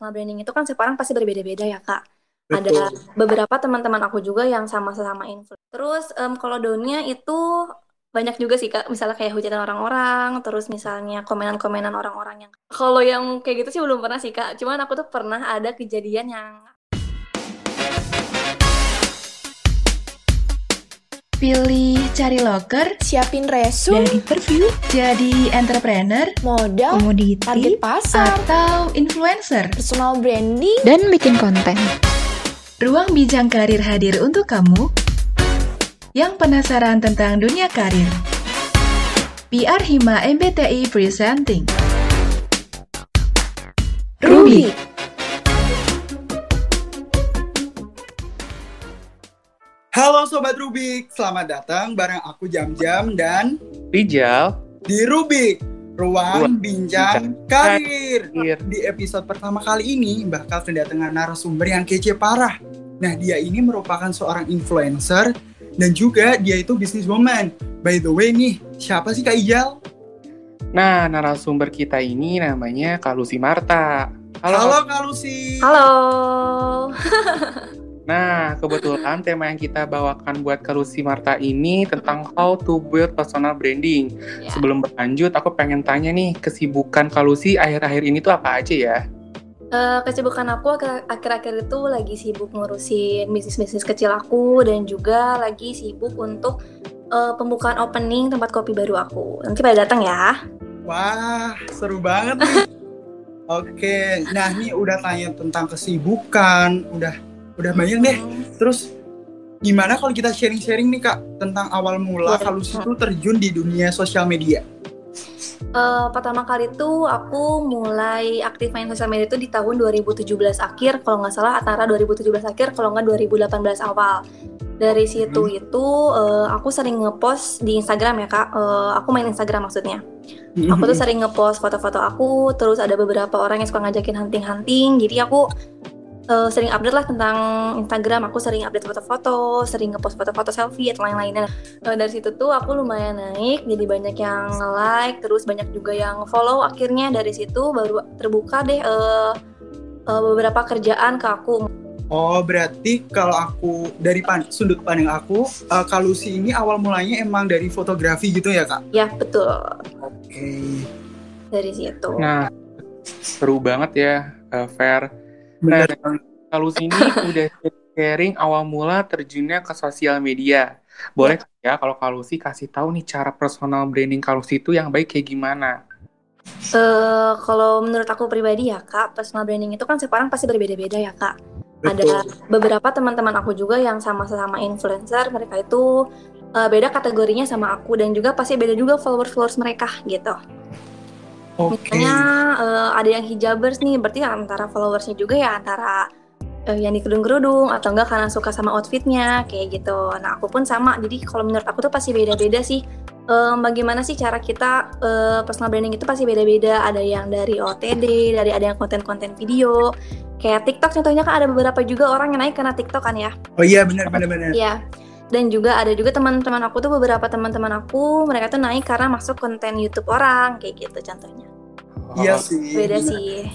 personal branding itu kan sekarang pasti berbeda-beda ya kak. Betul. Ada beberapa teman-teman aku juga yang sama-sama influencer. Terus um, kalau daunnya itu banyak juga sih kak, misalnya kayak hujatan orang-orang, terus misalnya komenan-komenan orang-orang yang kalau yang kayak gitu sih belum pernah sih kak. Cuman aku tuh pernah ada kejadian yang Pilih cari loker, siapin resume, dan interview, jadi entrepreneur, modal, komoditi, target pasar, atau influencer, personal branding, dan bikin konten. Ruang Bijang Karir hadir untuk kamu yang penasaran tentang dunia karir. PR Hima MBTI Presenting. Ruby. Halo Sobat Rubik, selamat datang bareng aku Jam-Jam dan Rijal di Rubik, Ruang Bincang Bincang Karir. Karir. Di episode pertama kali ini bakal kedatangan narasumber yang kece parah. Nah, dia ini merupakan seorang influencer dan juga dia itu businesswoman. By the way nih, siapa sih Kak Ijal? Nah, narasumber kita ini namanya Kak Lucy Marta. Halo, Halo. Kak Lucy. halo. Nah, kebetulan tema yang kita bawakan buat Lucy Marta ini tentang how to build personal branding. Ya. Sebelum berlanjut, aku pengen tanya nih, kesibukan Kak Lucy akhir-akhir ini tuh apa aja ya? Eh, kesibukan aku akhir- akhir-akhir itu lagi sibuk ngurusin bisnis-bisnis kecil aku dan juga lagi sibuk untuk eh, pembukaan opening tempat kopi baru aku. Nanti pada datang ya. Wah, seru banget nih. Oke, nah ini udah tanya tentang kesibukan, udah udah banyak deh. Terus gimana kalau kita sharing-sharing nih kak tentang awal mula kalau itu terjun di dunia sosial media? Eh, pertama kali tuh aku mulai aktif main sosial media itu di tahun 2017 akhir, kalau nggak salah antara 2017 akhir, kalau nggak 2018 awal. Dari situ Hmm. itu eh, aku sering ngepost di Instagram ya kak. Eh, aku main Instagram maksudnya. Aku tuh sering ngepost foto-foto aku, terus ada beberapa orang yang suka ngajakin hunting-hunting, jadi aku eh, sering update lah tentang Instagram. Aku sering update foto-foto, sering ngepost foto-foto selfie atau lain-lainnya. Eh, dari situ tuh aku lumayan naik, jadi banyak yang like, terus banyak juga yang follow. Akhirnya dari situ baru terbuka deh eh, eh, beberapa kerjaan ke aku. Oh berarti kalau aku dari pan- sudut pandang aku, uh, Kalusi ini awal mulanya emang dari fotografi gitu ya kak? Ya betul Oke, dari situ. Nah, seru banget ya, eh, Fair. Nah, bener banget. Kak Lucy ini udah sharing awal mula terjunnya ke sosial media. Boleh ya kalau Kak Lucy kasih tahu nih cara personal branding Kak Lucy itu yang baik kayak gimana? Eh, kalau menurut aku pribadi ya kak, personal branding itu kan sekarang pasti berbeda-beda ya kak. Ada Betul. beberapa teman-teman aku juga yang sama-sama influencer, mereka itu eh, beda kategorinya sama aku dan juga pasti beda juga followers-followers mereka gitu. Oke. Misalnya eh, ada yang hijabers nih, berarti antara followersnya juga ya antara eh, yang di kerudung-kerudung atau enggak karena suka sama outfitnya kayak gitu. Nah aku pun sama, jadi kalau menurut aku tuh pasti beda-beda sih. Eh, bagaimana sih cara kita eh, personal branding itu pasti beda-beda. Ada yang dari OTD, dari ada yang konten-konten video. Kayak TikTok contohnya kan ada beberapa juga orang yang naik karena TikTok kan ya. Oh iya benar benar benar. Iya. Dan juga ada juga teman-teman aku tuh beberapa teman-teman aku mereka tuh naik karena masuk konten YouTube orang kayak gitu contohnya. Iya Oh, sih. Beda sih.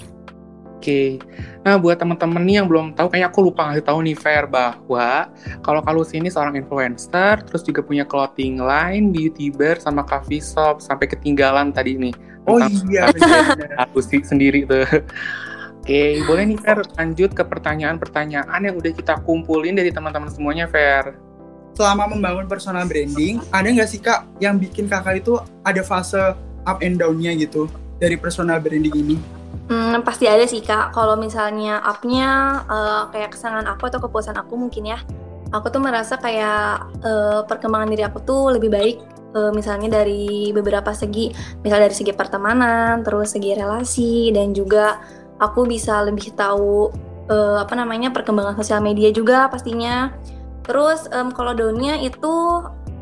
Oke. Nah, buat temen-temen nih yang belum tahu, kayaknya aku lupa ngasih tahu nih Fair bahwa kalau Kak Lucy ini seorang influencer, terus juga punya clothing line, beautyber, sama coffee shop, sampai ketinggalan tadi nih. Oh iya. Kak Lucy sendiri tuh. Oke, boleh nih Fair lanjut ke pertanyaan-pertanyaan yang udah kita kumpulin dari teman-teman semuanya, Fair. Selama membangun personal branding, ada nggak sih kak yang bikin kakak itu ada fase up and down-nya gitu dari personal branding ini? Hmm, pasti ada sih kak. Kalau misalnya up-nya eh, kayak kesenangan aku atau kepuasan aku mungkin ya. Aku tuh merasa kayak eh, perkembangan diri aku tuh lebih baik. eh, misalnya dari beberapa segi, misal dari segi pertemanan, terus segi relasi, dan juga aku bisa lebih tahu eh, apa namanya perkembangan sosial media juga pastinya. Terus em, kalau downnya itu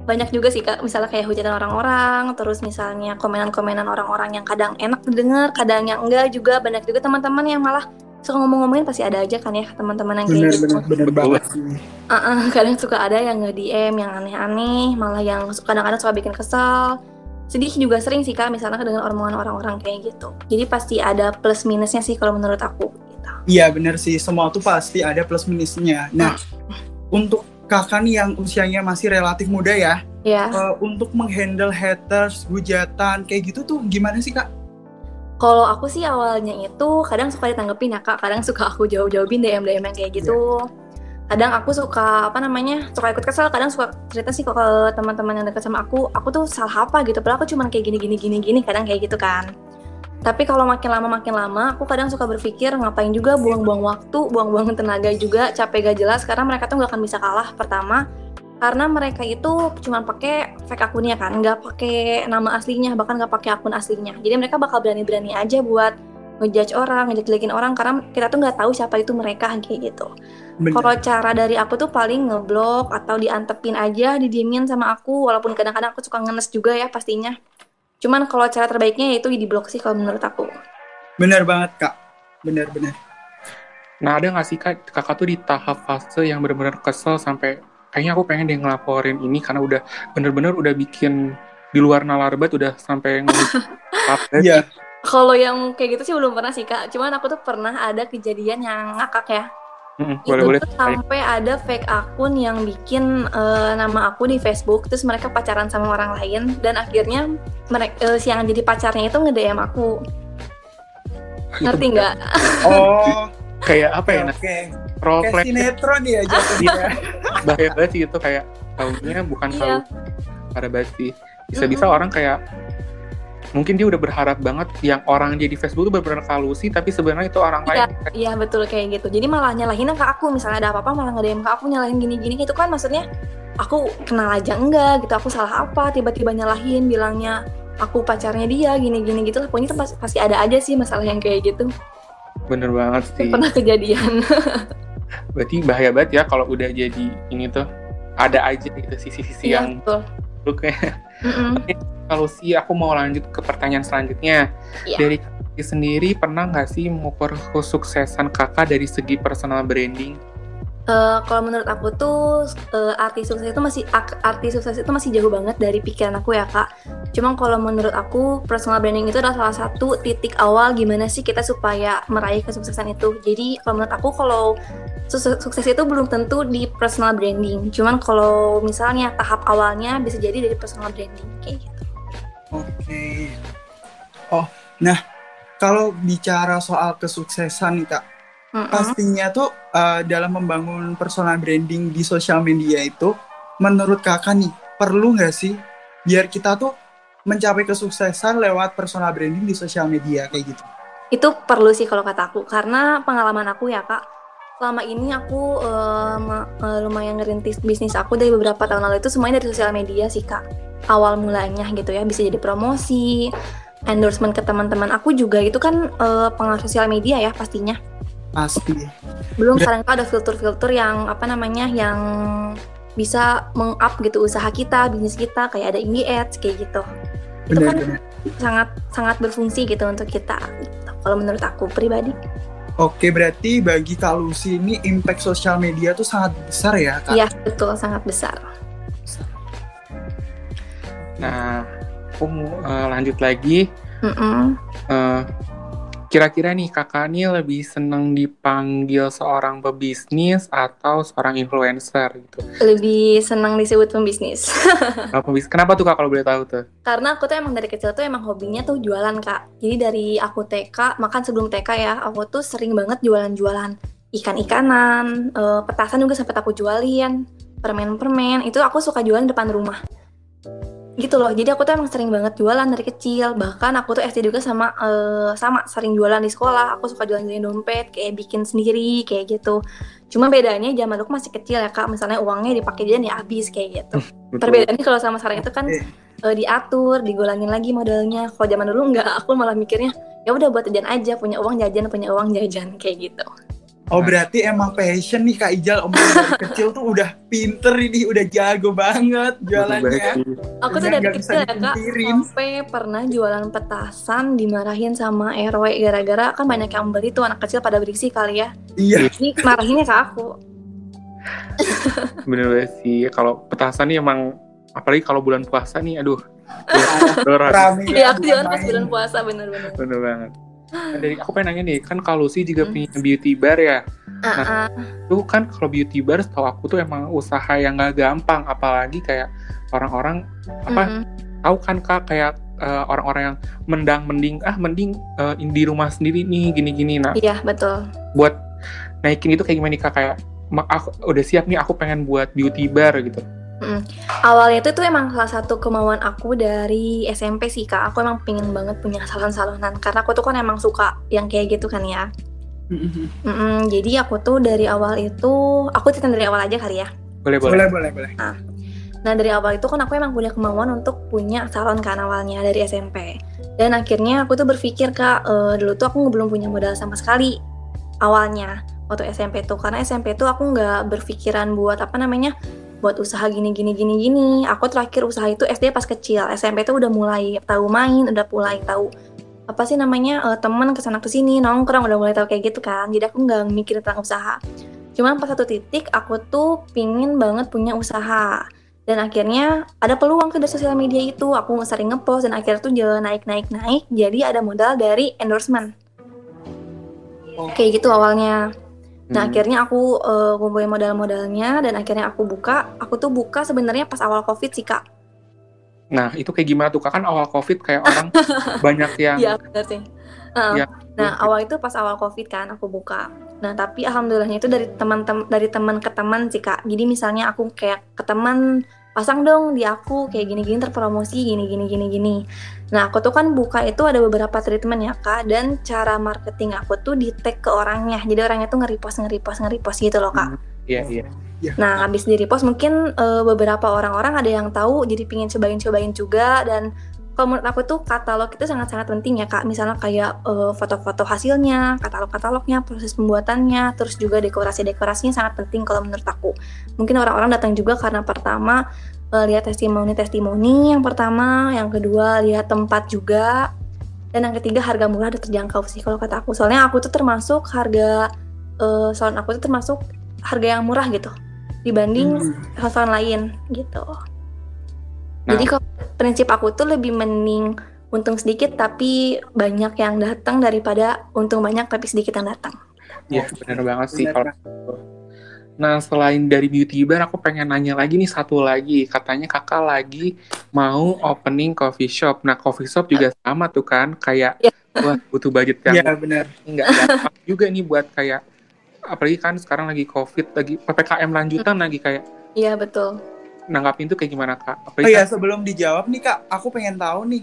banyak juga sih kak misalnya kayak hujatan orang-orang terus misalnya komenan-komenan orang-orang yang kadang enak didengar kadang yang enggak juga. Banyak juga teman-teman yang malah suka ngomong-ngomongin pasti ada aja kan ya teman-teman yang kayak Benar gitu. banget sih. Uh-uh, kadang suka ada yang nge-DM yang aneh-aneh malah yang kadang-kadang suka bikin kesel. Sedih juga sering sih kak misalnya dengan omongan orang-orang kayak gitu. Jadi pasti ada plus minusnya sih kalau menurut aku gitu. Iya bener sih, semua tuh pasti ada plus minusnya. Nah, untuk kakak nih yang usianya masih relatif muda ya, Ya, eh, untuk menghandle haters, hujatan, kayak gitu tuh gimana sih kak? kalau aku sih awalnya itu kadang suka ditanggepin ya kak, kadang suka aku jawab-jawabin DM DM yang kayak gitu. Kadang aku suka apa namanya, suka ikut kesel, kadang suka cerita sih kok ke teman-teman yang dekat sama aku, aku tuh salah apa gitu, padahal aku cuma kayak gini gini gini gini, kadang kayak gitu kan. Tapi kalau makin lama makin lama, aku kadang suka berpikir ngapain juga buang-buang waktu, buang-buang tenaga juga, capek gak jelas karena mereka tuh nggak akan bisa kalah. Pertama, karena mereka itu cuma pakai fake akunnya kan, nggak pakai nama aslinya, bahkan nggak pakai akun aslinya. Jadi mereka bakal berani-berani aja buat ngejudge orang, ngejelekin orang karena kita tuh nggak tahu siapa itu mereka kayak gitu. Kalau cara dari aku tuh paling ngeblok atau diantepin aja, didiemin sama aku, walaupun kadang-kadang aku suka ngenes juga ya pastinya. Cuman kalau cara terbaiknya yaitu di blok sih kalau menurut aku. Bener banget kak, bener-bener. Nah ada nggak sih kak, kakak tuh di tahap fase yang benar-benar kesel sampai kayaknya aku pengen dia ngelaporin ini karena udah bener-bener udah bikin di luar nalar banget udah sampai Iya, Kalau yang kayak gitu sih belum pernah sih kak. Cuman aku tuh pernah ada kejadian yang ngakak ya. Mm, itu boleh-boleh tuh sampai ada fake akun yang bikin eh, nama aku di Facebook terus mereka pacaran sama orang lain dan akhirnya mereka si yang jadi pacarnya itu nge-DM aku. Ngerti nggak? Oh, kayak apa ya nah, oke. role Kayak play. sinetron ya jatuhnya. bahaya banget sih itu kayak tahunya bukan Iya. tahu pada banget sih bisa-bisa orang kayak mungkin dia udah berharap banget yang orang dia di Facebook tuh benar-benar kalusi tapi sebenarnya itu orang Iya. lain. iya betul kayak gitu. Jadi malah nyalahinnya ke aku misalnya ada apa-apa malah nge-DM ke aku nyalahin gini-gini itu kan maksudnya aku kenal aja enggak gitu aku salah apa tiba-tiba nyalahin bilangnya aku pacarnya dia gini-gini gitu lah. Pokoknya pas- pasti ada aja sih masalah yang kayak gitu. Bener banget sih. Pernah kejadian. Berarti bahaya banget ya kalau udah jadi ini tuh. Ada aja gitu sisi-sisi iya yang betul buruk ya Mm-mm. kalau sih aku mau lanjut ke pertanyaan selanjutnya Iya. dari sendiri pernah nggak sih mengukur kesuksesan kakak dari segi personal branding Eh, kalau menurut aku tuh eh, arti sukses itu masih arti sukses itu masih jauh banget dari pikiran aku ya kak. Cuma kalau menurut aku personal branding itu adalah salah satu titik awal gimana sih kita supaya meraih kesuksesan itu. Jadi kalau menurut aku kalau sukses, itu belum tentu di personal branding. Cuman kalau misalnya tahap awalnya bisa jadi dari personal branding kayak gitu. Oke. Oh, nah kalau bicara soal kesuksesan nih kak, Mm-mm. pastinya tuh eh, dalam membangun personal branding di sosial media itu, menurut kakak nih perlu nggak sih biar kita tuh mencapai kesuksesan lewat personal branding di sosial media kayak gitu? itu perlu sih kalau kata aku karena pengalaman aku ya kak selama ini aku eh, lumayan ngerintis bisnis aku dari beberapa tahun lalu itu semuanya dari sosial media sih kak awal mulanya gitu ya bisa jadi promosi endorsement ke teman-teman aku juga itu kan eh, pengaruh sosial media ya pastinya Pasti. belum sekarang tuh ada filter-filter yang apa namanya yang bisa meng-up gitu usaha kita bisnis kita kayak ada IG Ads kayak gitu itu kan Benar-benar. sangat sangat berfungsi gitu untuk kita gitu. kalau menurut aku pribadi Oke, berarti bagi Kak Lucy ini impact sosial media tuh sangat besar ya, Kak? Iya betul sangat besar. nah aku mau eh, lanjut lagi Mm-mm. Eh, kira-kira nih kakak nih lebih seneng dipanggil seorang pebisnis atau seorang influencer gitu Lebih senang disebut pembisnis. Kenapa tuh kak kalau boleh tahu tuh Karena aku tuh emang dari kecil tuh emang hobinya tuh jualan kak. Jadi dari aku TK, makan sebelum TK ya, aku tuh sering banget jualan-jualan ikan-ikanan, eh, petasan juga sempat aku jualin, permen-permen. Itu aku suka jualan depan rumah. Gitu loh. Jadi aku tuh emang sering banget jualan dari kecil. Bahkan aku tuh SD juga sama eh, sama sering jualan di sekolah. Aku suka jualan-jualan dompet, kayak bikin sendiri kayak gitu. Cuma bedanya zaman dulu masih kecil ya kak. Misalnya uangnya dipakai jajan ya habis kayak gitu. Betul. Perbedaannya kalau sama sekarang itu kan eh, diatur, digolangin lagi modalnya. Kalau zaman dulu enggak, aku malah mikirnya ya udah buat jajan aja, punya uang jajan, punya uang jajan kayak gitu. Oh, berarti emang passion nih Kak Ijal, omong dari kecil tuh udah pinter ini, udah jago banget jualannya. sih. Aku tuh dari kecil ya kak, sampai pernah jualan petasan dimarahin sama RW gara-gara kan banyak yang beli tuh anak kecil pada berisi kali ya. Iya, Jadi marahinnya ke aku. bener banget sih kalau petasan nih emang apalagi kalau bulan puasa nih aduh Iya, aku jualan pas bulan puasa bener-bener. bener banget Nah, dari aku pengen nanya nih, kan kalau Lucy juga Hmm. punya beauty bar ya. Ah, ah. Itu kan kalau beauty bar setahu aku tuh emang usaha yang gak gampang, apalagi kayak orang-orang apa Mm-mm. tahu kan kak kayak eh, orang-orang yang mendang mending ah mending eh, di rumah sendiri nih gini-gini. Nah Iya betul. buat naikin itu kayak gimana nih kak kayak "Ma- aku udah siap nih aku pengen buat beauty bar gitu. Awalnya itu tuh emang salah satu kemauan aku dari SMP sih kak. Aku emang pengen banget punya salon-salonan karena aku tuh kan emang suka yang kayak gitu kan ya. Mhm. Mm-mm, jadi aku tuh dari awal itu aku cerita dari awal aja kali ya. Boleh boleh. boleh boleh boleh Nah dari awal itu kan aku emang punya kemauan untuk punya salon kan awalnya dari SMP. Dan akhirnya aku tuh berpikir kak, eh, dulu tuh aku belum punya modal sama sekali awalnya waktu SMP tuh. Karena SMP tuh aku nggak berpikiran buat apa namanya, buat usaha gini gini gini gini. Aku terakhir usaha itu SD pas kecil. SMP tuh udah mulai tahu main, udah mulai tahu apa sih namanya eh, temen ke sana ke sini nongkrong udah mulai tahu kayak gitu kan. Jadi aku nggak mikir tentang usaha. Cuman pas satu titik aku tuh pingin banget punya usaha dan akhirnya ada peluang ke sosial media itu aku sering ngepost dan akhirnya tuh jalan naik naik naik jadi ada modal dari endorsement Oh. kayak gitu awalnya nah Hmm. akhirnya aku eh, kumpulin modal-modalnya dan akhirnya aku buka aku tuh buka sebenarnya pas awal covid sih kak Nah itu kayak gimana tuh kak kan awal covid kayak orang banyak yang iya benar sih Heeh. Iya. nah awal itu pas awal covid kan aku buka nah tapi alhamdulillahnya itu dari teman-teman dari teman ke teman sih kak jadi misalnya aku kayak ke teman pasang dong di aku kayak gini-gini terpromosi gini gini gini gini. Nah aku tuh kan buka itu ada beberapa treatment ya kak dan cara marketing aku tuh di tag ke orangnya. Jadi orangnya tuh nge-repost nge-repost nge-repost gitu loh kak. Iya iya. Nah, habis di repost mungkin eh, beberapa orang-orang ada yang tahu jadi pingin cobain-cobain juga dan kalau menurut aku tuh katalog itu sangat-sangat penting ya kak. Misalnya kayak eh, foto-foto hasilnya, katalog-katalognya, proses pembuatannya, terus juga dekorasi-dekorasinya sangat penting kalau menurut aku. Mungkin orang-orang datang juga karena pertama eh, lihat testimoni-testimoni yang pertama, yang kedua lihat tempat juga, dan yang ketiga harga murah dan terjangkau sih kalau kata aku. Soalnya aku tuh termasuk harga eh, salon aku tuh termasuk harga yang murah gitu dibanding Hmm. salon lain gitu. Nah. Jadi kalau prinsip aku tuh lebih mending untung sedikit tapi banyak yang datang daripada untung banyak tapi sedikit yang datang. Iya benar banget sih kalau Nah selain dari beauty bar aku pengen nanya lagi nih satu lagi katanya kakak lagi mau opening coffee shop. Nah coffee shop juga sama tuh kan kayak Iya. wah butuh budget yang Iya benar. nggak gampang juga nih buat kayak apalagi kan sekarang lagi covid lagi ppkm lanjutan lagi kayak Iya betul. Nanggapin tuh kayak gimana kak? Oh Apalagi iya kan- sebelum dijawab nih kak, aku pengen tahu nih,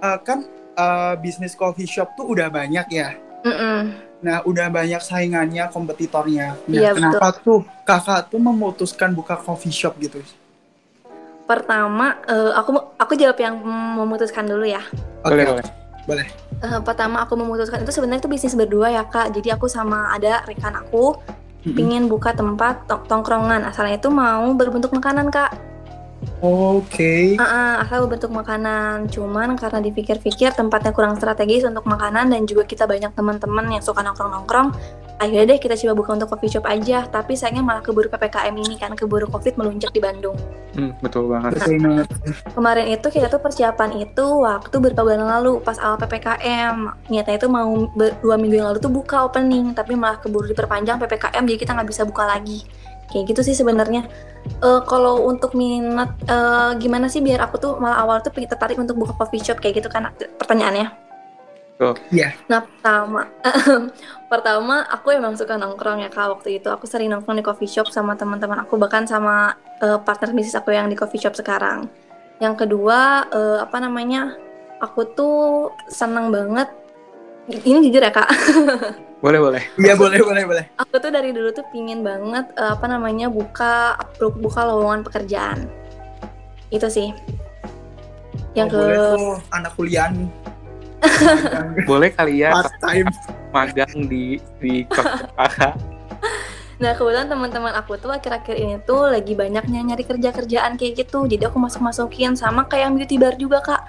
eh, kan eh, bisnis coffee shop tuh udah banyak ya. Mm-mm. Nah udah banyak saingannya, kompetitornya. Nah, Iya, kenapa tuh kakak tuh memutuskan buka coffee shop gitu? Pertama eh, aku aku jawab yang memutuskan dulu ya. boleh Oke, boleh. boleh. Eh, pertama aku memutuskan itu sebenarnya itu bisnis berdua ya kak. Jadi aku sama ada rekan aku. Pingin buka tempat tong- tongkrongan. Asalnya itu mau berbentuk makanan kak. Oke. Ah, ah, asal berbentuk makanan. Cuman karena dipikir-pikir tempatnya kurang strategis untuk makanan dan juga kita banyak teman-teman yang suka nongkrong-nongkrong. Akhirnya deh kita coba buka untuk coffee shop aja. Tapi sayangnya malah keburu PPKM ini kan keburu COVID melunjak di Bandung. Hmm, betul banget. Banget. Kemarin itu kita tuh persiapan itu waktu beberapa bulan lalu pas awal PPKM. Niatnya itu mau dua minggu yang lalu tuh buka opening, tapi malah keburu diperpanjang PPKM jadi kita nggak bisa buka lagi. Kayak gitu sih sebenarnya. Eh, kalau untuk minat eh, gimana sih biar aku tuh malah awal tuh pengen tertarik untuk buka coffee shop kayak gitu kan pertanyaannya. Iya. Nah pertama, pertama aku emang suka nongkrong ya kak waktu itu aku sering nongkrong di coffee shop sama teman-teman aku bahkan sama eh, partner bisnis aku yang di coffee shop sekarang. Yang kedua eh, apa namanya, aku tuh senang banget. Ini jujur ya kak, Boleh boleh. Iya boleh boleh boleh. aku tuh dari dulu tuh pingin banget eh, apa namanya buka buka lowongan pekerjaan. Itu sih. Yang Oh, ke boleh tuh anak kuliah. Boleh kali ya Part time. magang di di kakak. Nah kebetulan teman-teman aku tuh akhir-akhir ini tuh lagi banyaknya nyari kerja-kerjaan kayak gitu Jadi aku masuk-masukin sama kayak yang beauty bar juga kak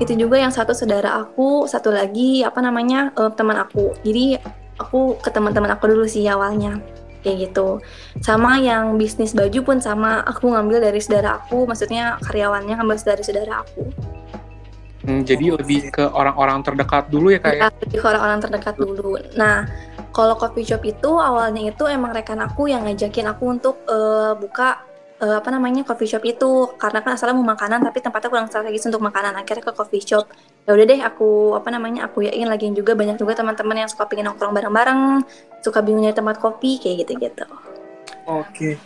Itu juga yang satu saudara aku, satu lagi apa namanya eh, teman aku Jadi aku ke teman-teman aku dulu sih awalnya kayak gitu. Sama yang bisnis baju pun sama aku ngambil dari saudara aku maksudnya karyawannya ngambil dari saudara aku. Hmm, jadi lebih ke orang-orang terdekat dulu ya kak ya? Ya, lebih ke orang-orang terdekat dulu. Nah, kalau coffee shop itu awalnya itu emang rekan aku yang ngajakin aku untuk eh, buka eh, apa namanya coffee shop itu. Karena kan asalnya mau makanan tapi tempatnya kurang strategis untuk makanan. Akhirnya ke coffee shop ya udah deh aku apa namanya aku yakin lagi juga banyak juga teman-teman yang suka pengen nongkrong bareng-bareng suka bingung nyari tempat kopi kayak gitu-gitu Oke.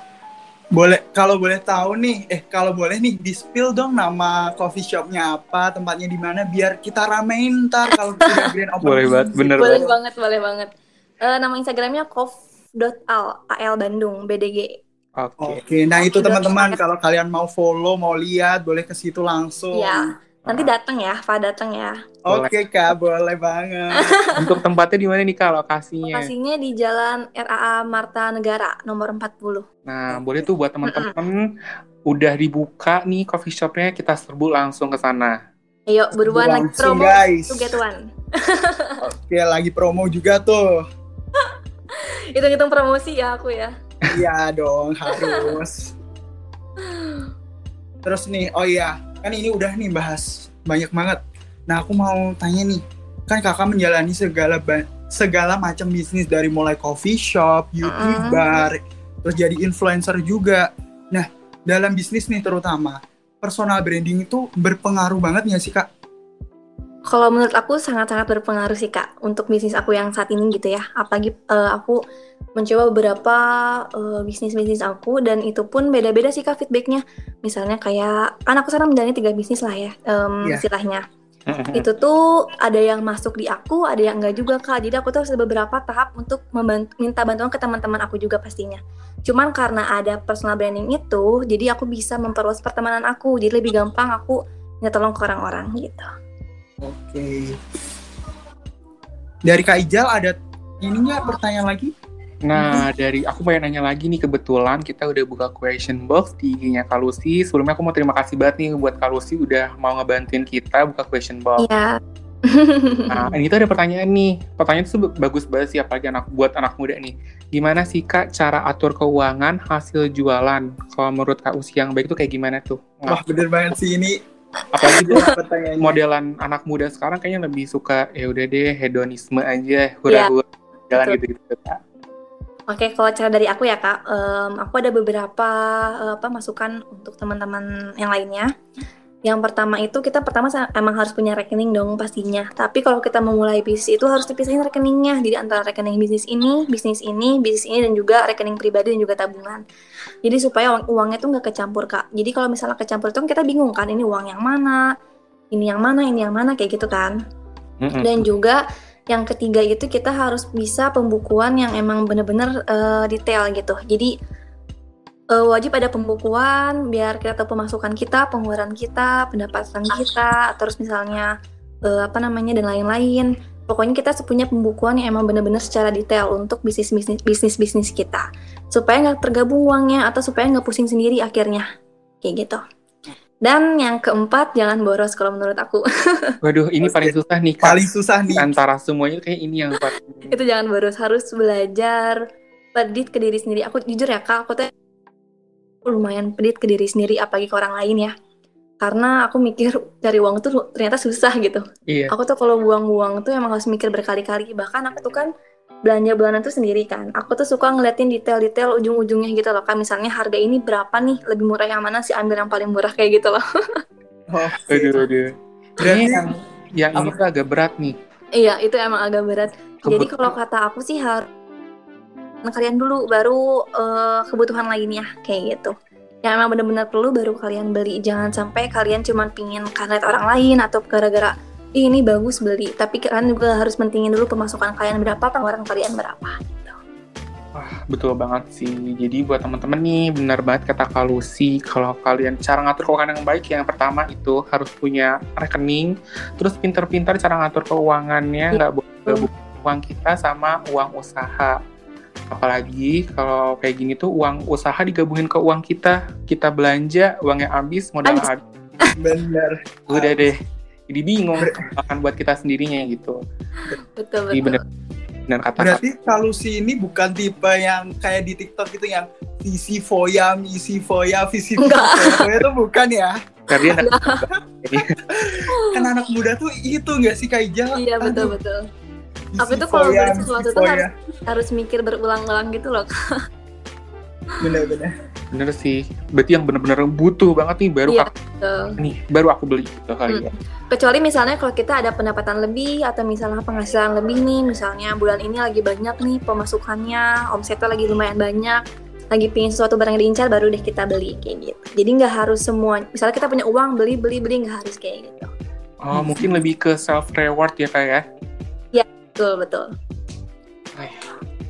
Boleh kalau boleh tahu nih, eh kalau boleh nih di spill dong nama coffee shopnya apa, tempatnya di mana biar kita ramein ntar kalau sudah grand opening. Boleh banget, bener boleh banget. banget boleh banget Eh, nama instagramnya kof.al al Bandung BDG Oke. Oke, nah itu teman-teman kalau kalian mau follow, mau lihat, boleh ke situ langsung. Iya. Nanti datang ya Pak datang ya Oke kak, boleh banget. Untuk tempatnya di mana nih kak lokasinya? Lokasinya di Jalan RAA Marta Negara nomor 40. Nah, boleh tuh buat teman-teman udah dibuka nih coffee shopnya kita serbu langsung ke sana. Ayo buruan lagi Langsung, promo guys. to get one. Oke, lagi promo juga tuh. Hitung-hitung promosi ya aku ya. Iya dong, harus. Terus nih, oh iya, kan ini udah nih bahas banyak banget. Nah, aku mau tanya nih, kan kakak menjalani segala segala macam bisnis dari mulai coffee shop, youtuber, terus jadi influencer juga. Nah, dalam bisnis nih terutama, personal branding itu berpengaruh banget nggak sih kak? Kalau menurut aku sangat-sangat berpengaruh sih kak untuk bisnis aku yang saat ini gitu ya. Apalagi eh, aku mencoba beberapa eh, bisnis-bisnis aku dan itu pun beda-beda sih kak feedbacknya. Misalnya kayak kan aku sekarang menjalani tiga bisnis lah ya em, Iya. istilahnya. itu tuh ada yang masuk di aku, ada yang enggak juga kak. Jadi aku tuh harus ada beberapa tahap untuk membantu, minta bantuan ke teman-teman aku juga pastinya. Cuman karena ada personal branding itu, jadi aku bisa memperluas pertemanan aku. Jadi lebih gampang aku minta tolong ke orang-orang gitu. Oke. Dari Kak Ijal ada ini nggak pertanyaan lagi? Nah, dari aku pengen nanya lagi nih kebetulan kita udah buka question box di IG-nya Kalusi. Sebelumnya aku mau terima kasih banget nih buat Kalusi udah mau ngebantuin kita buka question box. Iya. Nah, ini tuh ada pertanyaan nih. Pertanyaan itu bagus banget sih apalagi anak buat anak muda nih. Gimana sih Kak cara atur keuangan hasil jualan? Kalau menurut Kak Usi yang baik tuh kayak gimana tuh? Wah bener banget sih ini apalagi tuh pertanyaannya. modelan anak muda sekarang kayaknya lebih suka ya udah deh hedonisme aja hura-hura jalan betul. gitu-gitu. Oke, kalau cara dari aku ya kak, em, aku ada beberapa eh, apa masukan untuk teman-teman yang lainnya. Yang pertama itu kita pertama emang harus punya rekening dong pastinya. Tapi kalau kita memulai bisnis itu harus dipisahin rekeningnya. Jadi antara rekening bisnis ini, bisnis ini, bisnis ini dan juga rekening pribadi dan juga tabungan. Jadi supaya uang- uangnya tuh nggak kecampur kak. Jadi kalau misalnya kecampur itu kan kita bingung kan ini uang yang mana, ini yang mana, ini yang mana kayak gitu kan. Dan juga yang ketiga itu kita harus bisa pembukuan yang emang bener-bener eh, detail gitu. Jadi eh, wajib ada pembukuan biar kita tahu pemasukan kita, pengeluaran kita, pendapatan kita, terus misalnya eh, apa namanya dan lain-lain. Pokoknya kita punya pembukuan yang emang bener-bener secara detail untuk bisnis bisnis bisnis bisnis kita, supaya nggak tergabung uangnya atau supaya nggak pusing sendiri akhirnya, kayak gitu. Dan yang keempat jangan boros kalau menurut aku. Waduh, ini paling susah nih Kak. Paling susah nih. Antara semuanya kayak ini yang paling itu jangan boros harus belajar pedit ke diri sendiri aku jujur ya kak aku tuh lumayan pedit ke diri sendiri apalagi ke orang lain ya karena aku mikir cari uang tuh ternyata susah gitu iya. aku tuh kalau buang uang tuh emang harus mikir berkali-kali bahkan aku tuh kan belanja bulanan tuh sendiri kan. Aku tuh suka ngeliatin detail-detail ujung-ujungnya gitu loh kan misalnya harga ini berapa nih? Lebih murah yang mana sih? Ambil yang paling murah kayak gitu loh. Oke. Aduh, aduh. Berarti Ini yang yang ini tuh agak berat nih. iya itu emang agak berat. Jadi kalau kata aku sih harus kalian dulu baru eh, kebutuhan lainnya kayak gitu. Yang emang bener-bener perlu baru kalian beli. Jangan sampai kalian cuma pingin karena orang lain atau gara-gara "Ih, ini bagus beli tapi kalian juga harus pentingin dulu pemasukan kalian berapa pengeluaran kalian berapa Wah, betul banget sih. Jadi buat teman-teman nih, benar banget kata Kak Lucy, kalau kalian cara ngatur keuangan yang baik, yang pertama itu harus punya rekening, terus pinter-pinter cara ngatur keuangannya, nggak boleh gabung uang kita sama uang usaha. Apalagi kalau kayak gini tuh uang usaha digabungin ke uang kita, kita belanja, uangnya habis, modal Habis. habis, Bener. udah deh. Jadi bingung akan buat kita sendirinya gitu. betul Jadi betul bener, bener kata Berarti Kalusi ini bukan tipe yang kayak di TikTok gitu yang visi foya, misi foya, visi foya itu bukan ya? Ferdian kan anak muda tuh itu nggak sih Kak Ijal? Iya betul Aduh, betul. Aku tuh kalau beli sesuatu tuh harus harus mikir berulang-ulang gitu loh. bener-bener bener sih berarti yang bener-bener butuh banget nih baru Iya. aku nih baru aku beli gitu kali ya Kecuali misalnya kalau kita ada pendapatan lebih atau misalnya penghasilan lebih nih, misalnya bulan ini lagi banyak nih pemasukannya, omsetnya lagi lumayan banyak, lagi pingin sesuatu barang yang diincar baru deh kita beli kayak gitu. Jadi nggak harus semua, misalnya kita punya uang beli beli beli nggak harus kayak gitu. oh mungkin lebih ke self reward ya kak ya Betul betul.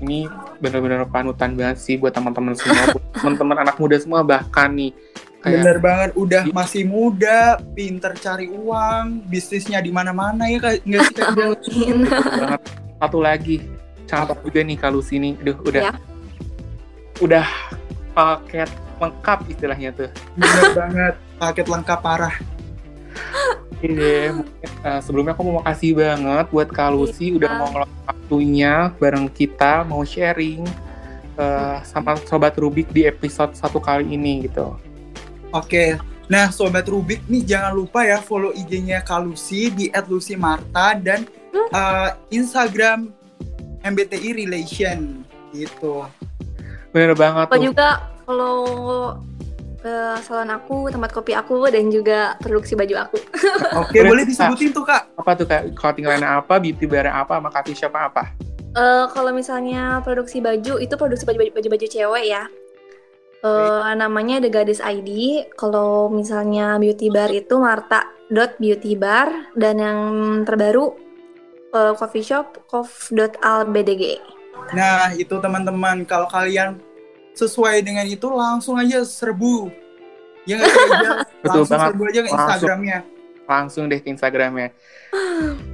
Ini bener-bener panutan banget sih buat teman-teman semua buat teman-teman anak muda semua bahkan nih kayak bener banget udah Iya. masih muda pinter cari uang bisnisnya di mana-mana ya Kak nggak sih Kak? Amin. banget satu lagi catat juga nih kalau sini aduh udah Ya. udah paket lengkap istilahnya tuh bener banget paket lengkap parah Iya, mungkin, eh, sebelumnya aku mau makasih banget buat Kak Lucy udah Iya. mau ngeluangin waktunya bareng kita mau sharing eh, sama sobat Rubik di episode satu kali ini gitu. Oke, nah Sobat Rubik nih jangan lupa ya follow IG-nya Kak Lucy di @lucymarta dan uh, Instagram MBTI Relation gitu. Bener banget Apa tuh. juga kalau eh, salon aku, tempat kopi aku dan juga produksi baju aku. Oke, Boleh, boleh disebutin tuh Kak. Apa tuh Kak? Kalau tinggalan apa, beauty bar apa, sama coffee shop apa? Eh, kalau misalnya produksi baju itu produksi baju baju baju cewek ya. Eh, namanya The Goddess ID. Kalau misalnya beauty bar itu Marta dot beauty bar dan yang terbaru eh, coffee shop coff.albdg. Nah, itu teman-teman kalau kalian sesuai dengan itu langsung aja serbu. Ya nggak? Betul langsung banget. serbu aja ke Langsung. Instagramnya. Langsung deh ke Instagramnya.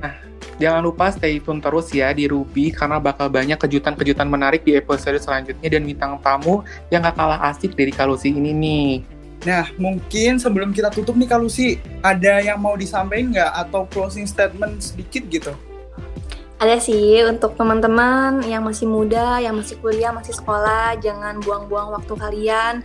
Nah, jangan lupa stay tune terus ya di Ruby karena bakal banyak kejutan-kejutan menarik di episode selanjutnya dan bintang tamu yang gak kalah asik dari Kak Lucy ini nih. Nah, mungkin sebelum kita tutup nih Kak Lucy, ada yang mau disampaikan nggak atau closing statement sedikit gitu? Ada sih untuk teman-teman yang masih muda, yang masih kuliah, masih sekolah, jangan buang-buang waktu kalian.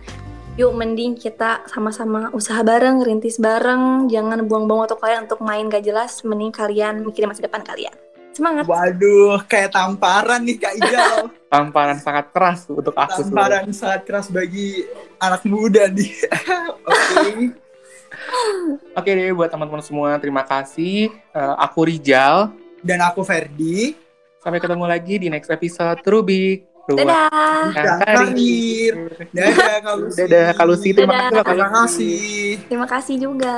Yuk mending kita sama-sama usaha bareng, rintis bareng, jangan buang-buang waktu kalian untuk main gak jelas, mending kalian mikirin masa depan kalian. Semangat. Waduh, kayak tamparan nih Kak Ijal. Tamparan sangat keras untuk aku. tamparan sangat keras bagi anak muda nih. Oke. Oke deh buat teman-teman semua terima kasih. Eh, aku Rijal. Dan aku Ferdi. Sampai ketemu lagi di next episode Rubik. Dadah. Bidang Karir. Dadah Kak Lucy. Dadah Kak Lucy. Terima Dadah. kasih Terima kasih. Terima kasih juga.